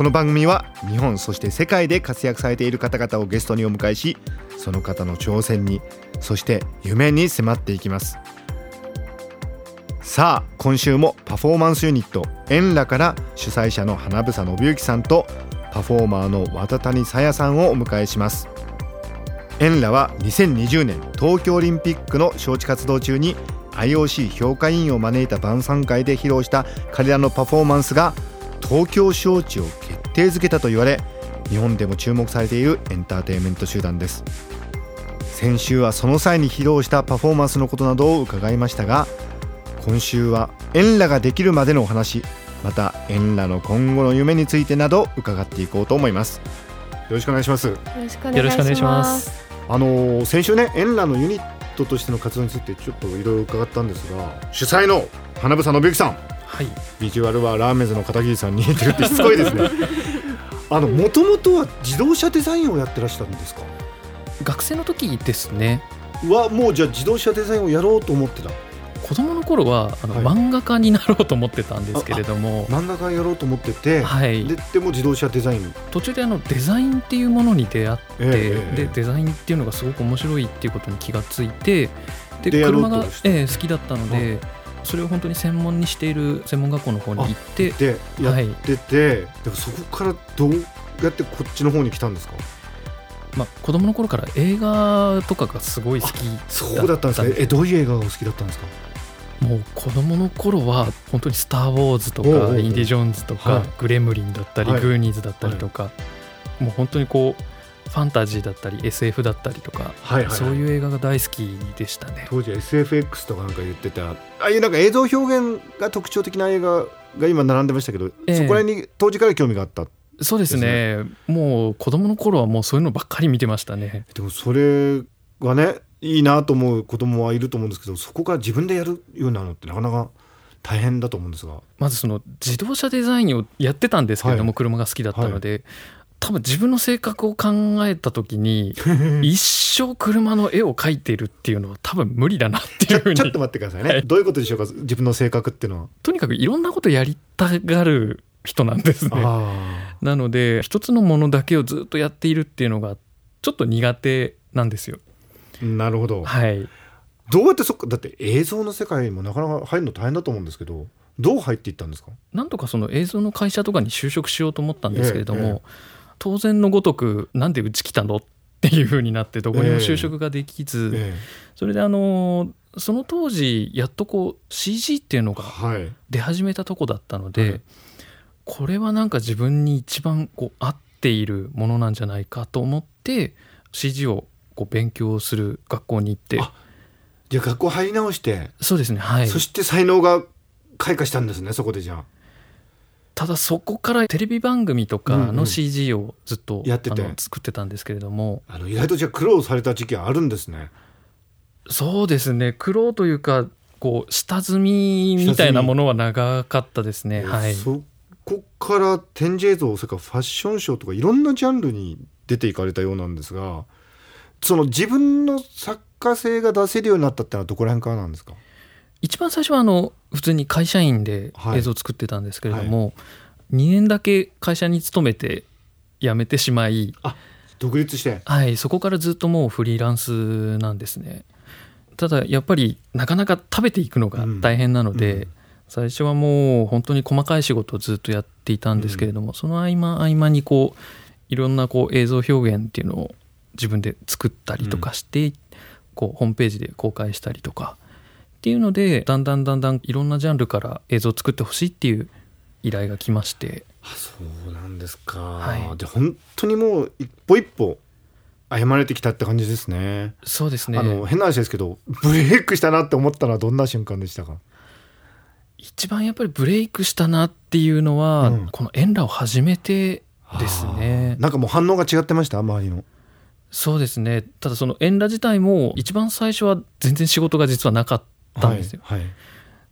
この番組は日本そして世界で活躍されている方々をゲストにお迎えしその方の挑戦にそして夢に迫っていきます。さあ今週もパフォーマンスユニットエンラから主催者の花房信之さんとパフォーマーの渡谷さやさんをお迎えします。エンラは2020年東京オリンピックの招致活動中に IOC 評価委員を招いた晩餐会で披露した彼らのパフォーマンスが東京招致を決定づけたと言われ日本でも注目されているエンターテインメント集団です。先週はその際に披露したパフォーマンスのことなどを伺いましたが今週はエンラができるまでのお話またエンラの今後の夢についてなど伺っていこうと思います。よろしくお願いします。よろしくお願いします。あの先週ねエンラのユニットとしての活動についてちょっといろいろ伺ったんですが主催の花房信之さんはい。ビジュアルはラーメンズの片桐さんに似てるってしつこいですね。あのもともとは自動車デザインをやってらしたんですか？学生の時ですね。はもうじゃあ自動車デザインをやろうと思ってた。子供の頃はあの、はい。漫画家になろうと思ってたんですけれども。漫画家やろうと思ってて、はい。ででも自動車デザイン。途中であのデザインっていうものに出会って、ええでデザインっていうのがすごく面白いっていうことに気がついてで車がええ好きだったのでそれを本当に専門にしている専門学校の方に行ってでやってて、でもそこからどうやってこっちの方に来たんですか？まあ、子供の頃から映画とかがすごい好きそうだったんですね。えどういう映画がお好きだったんですか？もう子供の頃は本当に「スター・ウォーズ」とかおうおうおう「インディ・ジョーンズ」とか、はい。グレムリン」だったり、はい。グーニーズだったりとか、もう本当にこうファンタジーだったり SF だったりとか、はいはい、そういう映画が大好きでしたね。当時 SFX とかなんか言ってた。ああいうなんか映像表現が特徴的な映画が今並んでましたけど、ええ。そこら辺に当時から興味があった。そうですね。もう子供の頃はもうそういうのばっかり見てましたね。でもそれがねいいなと思う子供はいると思うんですけどそこから自分でやるようになるのってなかなか大変だと思うんですが。まずその自動車デザインをやってたんですけれども、はい。車が好きだったので、多分自分の性格を考えた時に 一生車の絵を描いているっていうのは多分無理だなってちいうふうにょちょっと待ってくださいね、はいどういうことでしょうか？自分の性格っていうのは。とにかくいろんなことやりたがる人なんですね。あなので一つのものだけをずっとやっているっていうのがちょっと苦手なんですよ。あなるほどはい。どうやってそっかだって映像の世界もなかなか入るの大変だと思うんですけどどう入っていったんですか？なんとかその映像の会社とかに就職しようと思ったんですけれども、えええ当然のごとくなんでうち来たの？っていうふうになってどこにも就職ができず、えそれであのその当時やっとこう CG っていうのが出始めたとこだったので、はい。これはなんか自分に一番こう合っているものなんじゃないかと思って CG をこう勉強する学校に行って。あじゃあ学校入り直して、そうですねはい。そして才能が開花したんですねそこでじゃあただそこからテレビ番組とかの CG をずっと、やってて。作ってたんですけれども。あの意外とじゃあ苦労された時期はあるんですね。そうですね。苦労というかこう下積みみたいなものは長かったですね。はい。そこから展示映像それからファッションショーとかいろんなジャンルに出ていかれたようなんですがその自分の作家性が出せるようになったってのはどこら辺からなんですか？一番最初はあの普通に会社員ではい。映像を作ってたんですけれども、2年だけ会社に勤めて辞めてしまい、独立して。はい、そこからずっともうフリーランスなんですね。ただやっぱりなかなか食べていくのが大変なので、うん。うん最初はもう本当に細かい仕事をずっとやっていたんですけれども、その合間合間にこういろんなこう映像表現っていうのを自分で作ったりとかして、こうホームページで公開したりとかっていうのでだんだんだんだんいろんなジャンルから映像を作ってほしいっていう依頼が来まして。あそうなんですか、はい。で本当にもう一歩一歩歩まれてきたって感じですね。そうですね。あの変な話ですけどブレイクしたなって思ったのはどんな瞬間でしたか？一番やっぱりブレイクしたなっていうのは、うん。この演羅を始めてですね。なんかもう反応が違ってました？周りの。そうですね。ただその演羅自体も一番最初は全然仕事が実はなかったんですよ、はい、はい。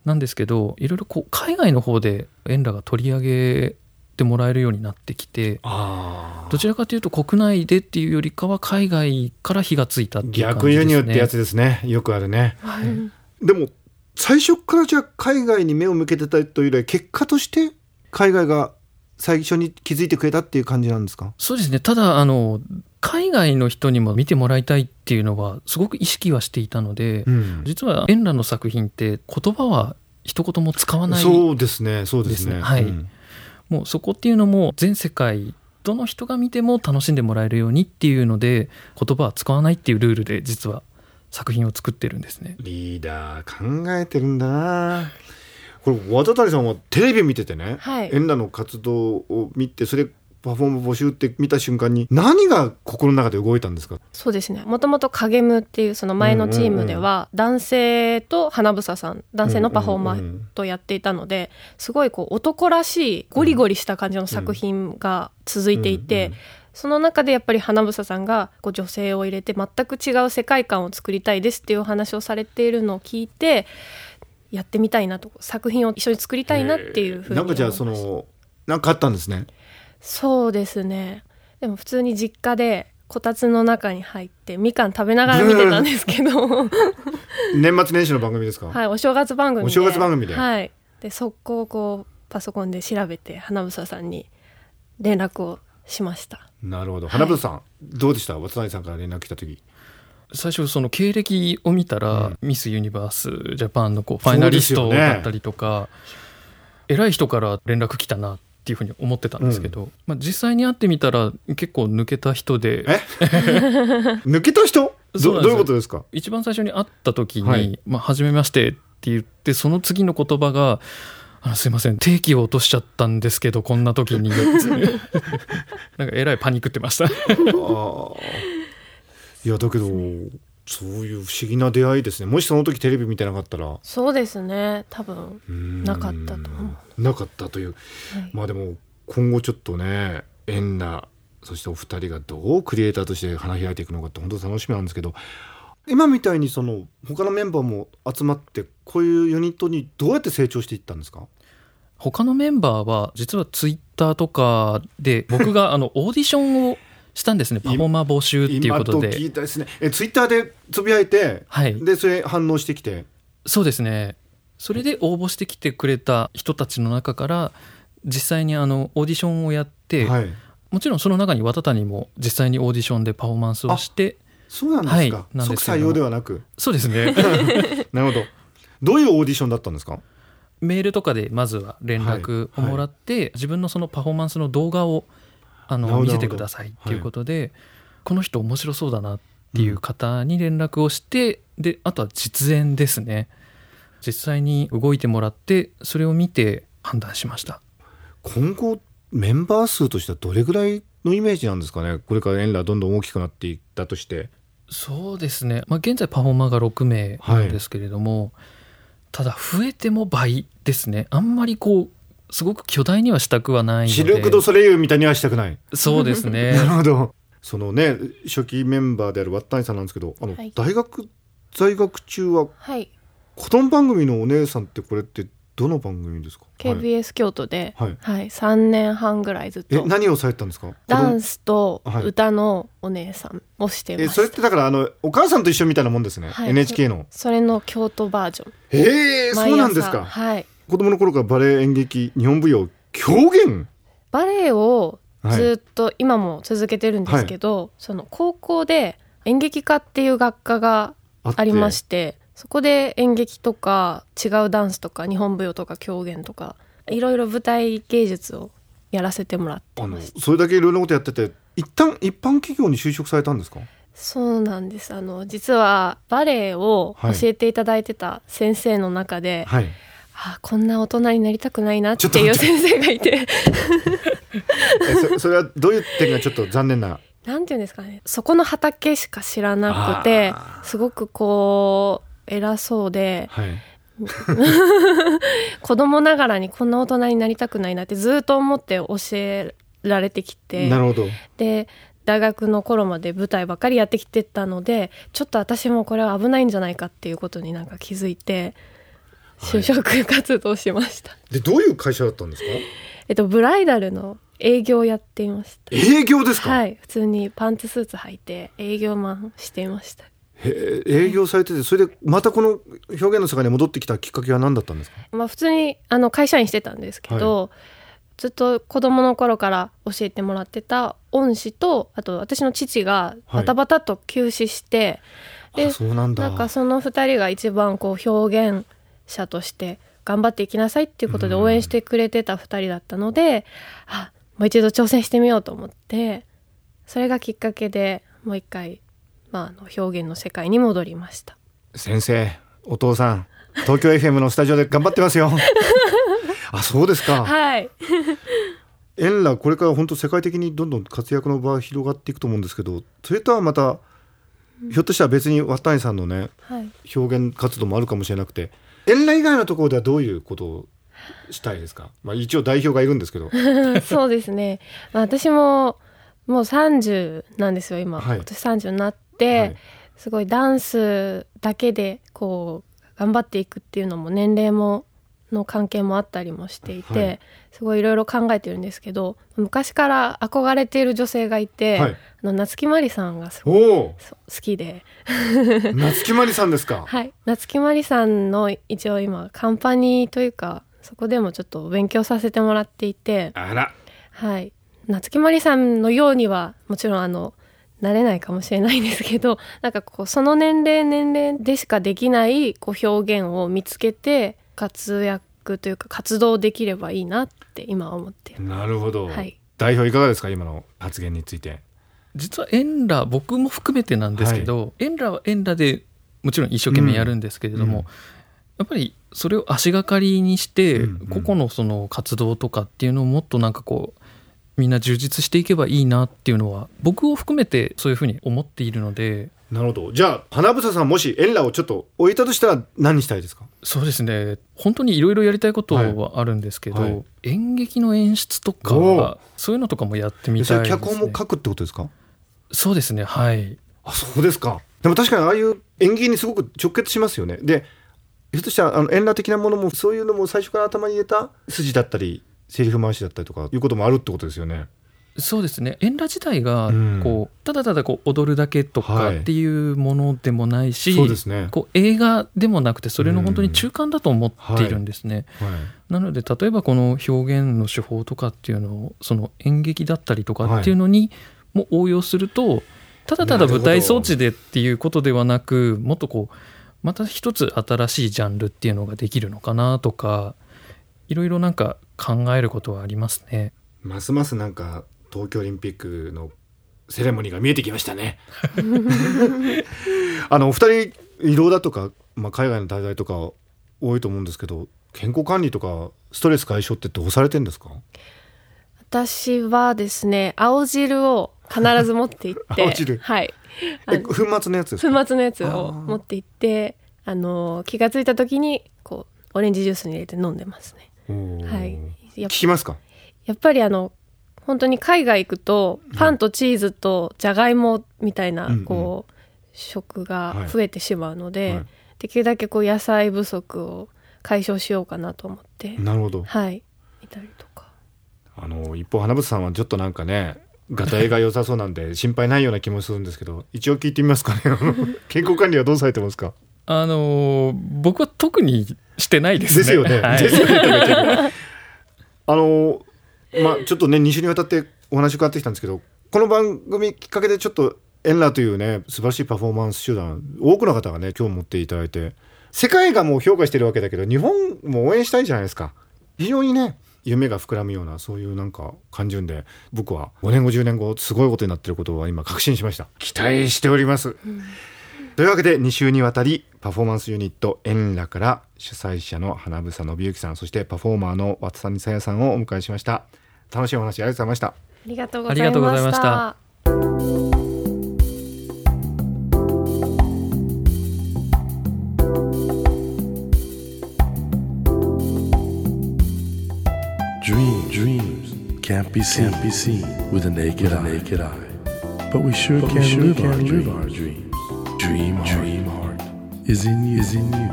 なんですけどいろいろこう海外の方で演羅が取り上げてもらえるようになってきてあどちらかというと国内でっていうよりかは海外から火がついたっていう感じですね。逆輸入ってやつですね。よくあるね。はい。でも最初からじゃあ海外に目を向けてたというよりは結果として海外が最初に気づいてくれたっていう感じなんですか？そうですね。ただあの海外の人にも見てもらいたいっていうのはすごく意識はしていたので、うん。実はエンラの作品って言葉は一言も使わないそうですねそうですね。ですね。はい。うん。もうそこっていうのも全世界どの人が見ても楽しんでもらえるようにっていうので言葉は使わないっていうルールで実は作品を作ってるんですね。リーダー考えてるんだな。これ渡谷さんはテレビ見ててね、はい。エンラの活動を見てそれパフォーム募集って見た瞬間に何が心の中で動いたんですか？そうですね。もともと影ムっていうその前のチームでは男性と花房さん男性のパフォーマーとやっていたのですごいこう男らしいゴリゴリした感じの作品が続いていて、その中でやっぱり花房さんがこう女性を入れて全く違う世界観を作りたいですっていうお話をされているのを聞いてやってみたいなと作品を一緒に作りたいなっていうふうになんかじゃあそのなんかあったんですねそうですね。でも普通に実家でこたつの中に入ってみかん食べながら見てたんですけど。年末年始の番組ですか、はいお正月番組で。お正月番組で。はい。で速攻こうパソコンで調べて花房さんに連絡をしました。なるほど。花房さん、どうでした？渡谷さんから連絡来た時。最初その経歴を見たら、ミス・ユニバース・ジャパンのこうファイナリストだったりとか、偉い人から連絡来たなっていうふうに思ってたんですけど、まあ、実際に会ってみたら結構抜けた人で。え？抜けた人？どどういうことですか？一番最初に会った時に「はい。まあ、初めまして」って言ってその次の言葉が「あのすいません定期を落としちゃったんですけどこんな時に」なんかえらいパニックってました。いやだけどそういう不思議な出会いですね。もしその時テレビ見てなかったら。そうですね。多分なかったと思なかったという。はい。まあでも今後ちょっとねエンナそしてお二人がどうクリエイターとして花開いていくのかって本当楽しみなんですけど今みたいにその他のメンバーも集まってこういうユニットにどうやって成長していったんですか？他のメンバーは実はツイッターとかで僕があの オーディションをしたんですねパフォーマー募集っていうことで。聞いたですね。えツイッターでつぶやいてはい。でそれ反応してきて。そうですね。それで応募してきてくれた人たちの中から実際にあのオーディションをやって、はい。もちろんその中に渡谷も実際にオーディションでパフォーマンスをしてそうなんですか、はいなんです即採用ではなく。そうですね。なるほど。どういうオーディションだったんですか？メールとかでまずは連絡をもらって、自分のそのパフォーマンスの動画をあの見せてくださいっていうことで、この人面白そうだなっていう方に連絡をして、であとは実演ですね。実際に動いてもらってそれを見て判断しました。今後メンバー数としてはどれぐらいのイメージなんですかね？これからエンラーどんどん大きくなっていったとして。そうですね、まあ、現在パフォーマーが6名なんですけれども、ただ増えても倍ですね。あんまりこうすごく巨大にはしたくはないので。シルク・ド・ソレイユみたいにはしたくない、そうですね。なるほど。そのね初期メンバーであるワッタニさんなんですけどあの、はい。大学在学中ははい。子供番組のお姉さんってこれってどの番組ですか、はい KBS 京都で、はい。はい、3年半ぐらいずっと。え何をされてたんですか？ダンススとはい。歌のお姉さんをしてまえす、それってだからあのお母さんと一緒みたいなもんですね、はい。NHK の。それの京都バージョン。ええそうなんですか。はい子供の頃からバレエ演劇日本舞踊狂言？バレエをはいずっと今も続けてるんですけど、その高校で演劇科っていう学科がありましてそこで演劇とか違うダンスとか日本舞踊とか狂言とかいろいろ舞台芸術をやらせてもらってあのそれだけいろんなことやってて一旦一般企業に就職されたんですか？そうなんです。あの実はバレエを教えていただいてた先生の中で、はいあこんな大人になりたくないなっていう先生がいて。えそそれはどういう点がちょっと残念な？なんていうんですかね。そこの畑しか知らなくてすごくこう偉そうではい。子供ながらにこんな大人になりたくないなってずっと思って教えられてきてなるほど。で大学の頃まで舞台ばっかりやってきてたのでちょっと私もこれは危ないんじゃないかっていうことになんか気づいて就職活動しました、でどういう会社だったんですか？えっとブライダルの営業やっていました。営業ですか、はい。普通にパンツスーツ履いて営業マンしていました。営業されててそれでまたこの表現の世界に戻ってきたきっかけは何だったんですか？まあ普通にあの会社員してたんですけど、ずっと子供の頃から教えてもらってた恩師とあと私の父がバタバタと急死して、であそうなんだ。なんかその2人が一番こう表現者として頑張っていきなさいっていうことで応援してくれてた2人だったので、あもう一度挑戦してみようと思ってそれがきっかけでもう一回、まあ、あの表現の世界に戻りました。先生お父さん東京 FM のスタジオで頑張ってますよ。あそうですか。はい。エンラこれから本当世界的にどんどん活躍の場が広がっていくと思うんですけどそれとはまたひょっとしたら別に渡谷さんのねはい。表現活動もあるかもしれなくてエンラ以外のところではどういうことをしたいですか、まあ、一応代表がいるんですけど。そうですね、まあ、私ももう30なんですよ今、はい。今年30になって、はい。すごいダンスだけでこう頑張っていくっていうのも年齢もの関係もあったりもしていて、はい。すごいいろいろ考えてるんですけど昔から憧れている女性がいて、はい。あの夏木マリさんがすご好きで、夏木マリさんですか？はい、夏木マリさんの一応今カンパニーというかそこでもちょっと勉強させてもらっていて。あら。はい。夏木マリさんのようにはもちろんあのなれないかもしれないんですけどなんかこうその年齢年齢でしかできないこう表現を見つけて活躍というか活動できればいいなって今は思ってる。なるほど、はい。代表いかがですか今の発言について。実はエンラ僕も含めてなんですけど、エンラはエンラでもちろん一生懸命やるんですけれども、うん。やっぱりそれを足がかりにして、うんうん。個々のその活動とかっていうのをもっとなんかこうみんな充実していけばいいなっていうのは僕を含めてそういうふうに思っているので。なるほど。じゃあ花房さんもしエンラをちょっと置いたとしたら何したいですか？そうですね。本当にいろいろやりたいことはあるんですけど、はい。はい演劇の演出とかそういうのとかもやってみたいです、ね、脚本も書くってことですか？そうですねはい。あそうですか。でも確かにああいう演技にすごく直結しますよね。でひょっとしたらあのエンラ的なものもそういうのも最初から頭に入れた筋だったりセリフ回しだったりとかいうこともあるってことですよねそうですね。演羅自体がうん。こうただただこう踊るだけとはい。かっていうものでもないし、そうですね。こう映画でもなくてそれの本当に中間だと思っているんですね。はい。なので例えばこの表現の手法とかっていうのをその演劇だったりとかっていうのにも応用すると、ただただ舞台装置でっていうことではなくもっとこうまた一つ新しいジャンルっていうのができるのかなとかいろいろなんか考えることはありますね。ますますなんか東京オリンピックのセレモニーが見えてきましたね。あのお二人移動だとか、まあ、海外の滞在とか多いと思うんですけど健康管理とかストレス解消ってどうされてんですか？私はですね青汁を必ず持って行って 青汁？はい。粉末のやつですか？粉末のやつあをー持って行ってあの気がついた時にこうオレンジジュースに入れて飲んでますね。はい。聞きますか？やっぱりあの本当に海外行くとパンとチーズとじゃがいもみたいなこう食がはい増えてしまうので、はい。できるだけこう野菜不足を解消しようかなと思って、なるほど。はい。いたりとか。あの一方花房さんはちょっとなんかねがたいが良さそうなんで 心配ないような気もするんですけど一応聞いてみますかね。健康管理はどうされてますか？あのー僕は特にしてないですね。ですよね。はい。あのまあちょっとね2週にわたってお話伺ってきたんですけどこの番組きっかけでちょっとエンラというね素晴らしいパフォーマンス集団多くの方がね今日持っていただいて世界がもう評価してるわけだけど日本も応援したいじゃないですか。非常にね夢が膨らむようなそういうなんか感じで僕は5年後10年後すごいことになってることは今確信しました。期待しております、というわけで2週にわたりパフォーマンスユニット円楽から主催者の花房信之さんそしてパフォーマーの渡谷さやさんをお迎えしました。楽しいお話ありがとうございました。ありがとうございました。Can't be seen. With the naked eye, but we sure can live our dreams. Dream, heart, dream heart is in you, is in you,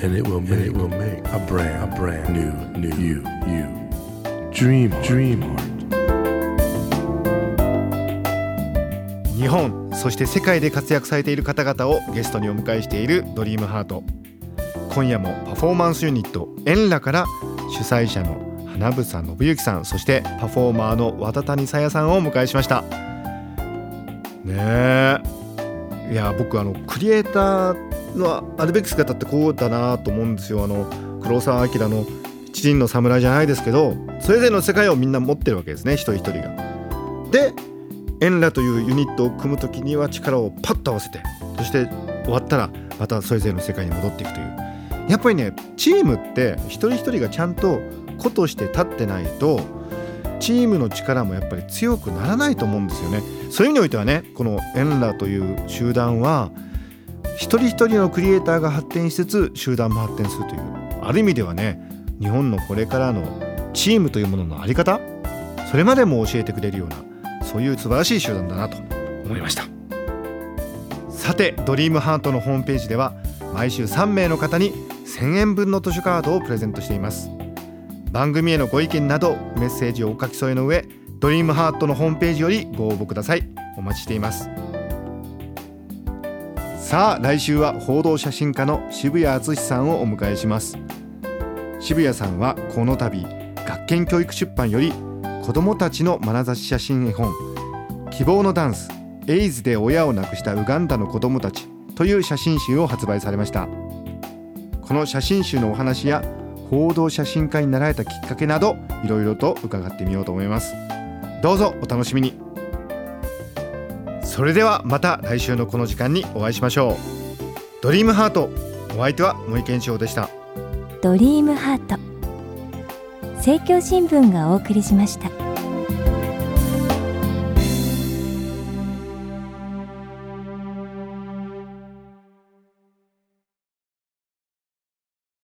and it will make, it will make a brand, a brand new, new you, you. Dream, dream heart. 日本そして世界で活躍されている方々をゲストにお迎えしているドリームハート今夜もパフォーマンスユニットエンラから主催者の花房信之さんそしてパフォーマーの和田谷さやさんをお迎えしましたねえいや僕あのクリエイターのあるべき姿ってこうだなと思うんですよ。あの黒澤明の七人の侍じゃないですけどそれぞれの世界をみんな持ってるわけですね。一人一人が。でエンラというユニットを組む時には力をパッと合わせてそして終わったらまたそれぞれの世界に戻っていくという。やっぱりねチームって一人一人がちゃんと個として立ってないとチームの力もやっぱり強くならないと思うんですよね。そういう意味においてはねこのエンラという集団は一人一人のクリエイターが発展しつつ集団も発展するというある意味ではね日本のこれからのチームというものの在り方それまでも教えてくれるようなそういう素晴らしい集団だなと思いました。さてドリームハートのホームページでは毎週3名の方に1000円分の図書カードをプレゼントしています。番組へのご意見などメッセージをお書き添えの上ドリームハートのホームページよりご応募ください。お待ちしています。さあ来週は報道写真家の渋谷敦さんをお迎えします。渋谷さんはこの度学研教育出版より子どもたちの眼差し写真絵本「希望のダンスエイズで親を亡くしたウガンダの子どもたち」という写真集を発売されました。この写真集のお話や報道写真家になられたきっかけなどいろいろと伺ってみようと思います。どうぞお楽しみに。それではまた来週のこの時間にお会いしましょう。ドリームハートお相手は森健翔でした。ドリームハート。政教新聞がお送りしました。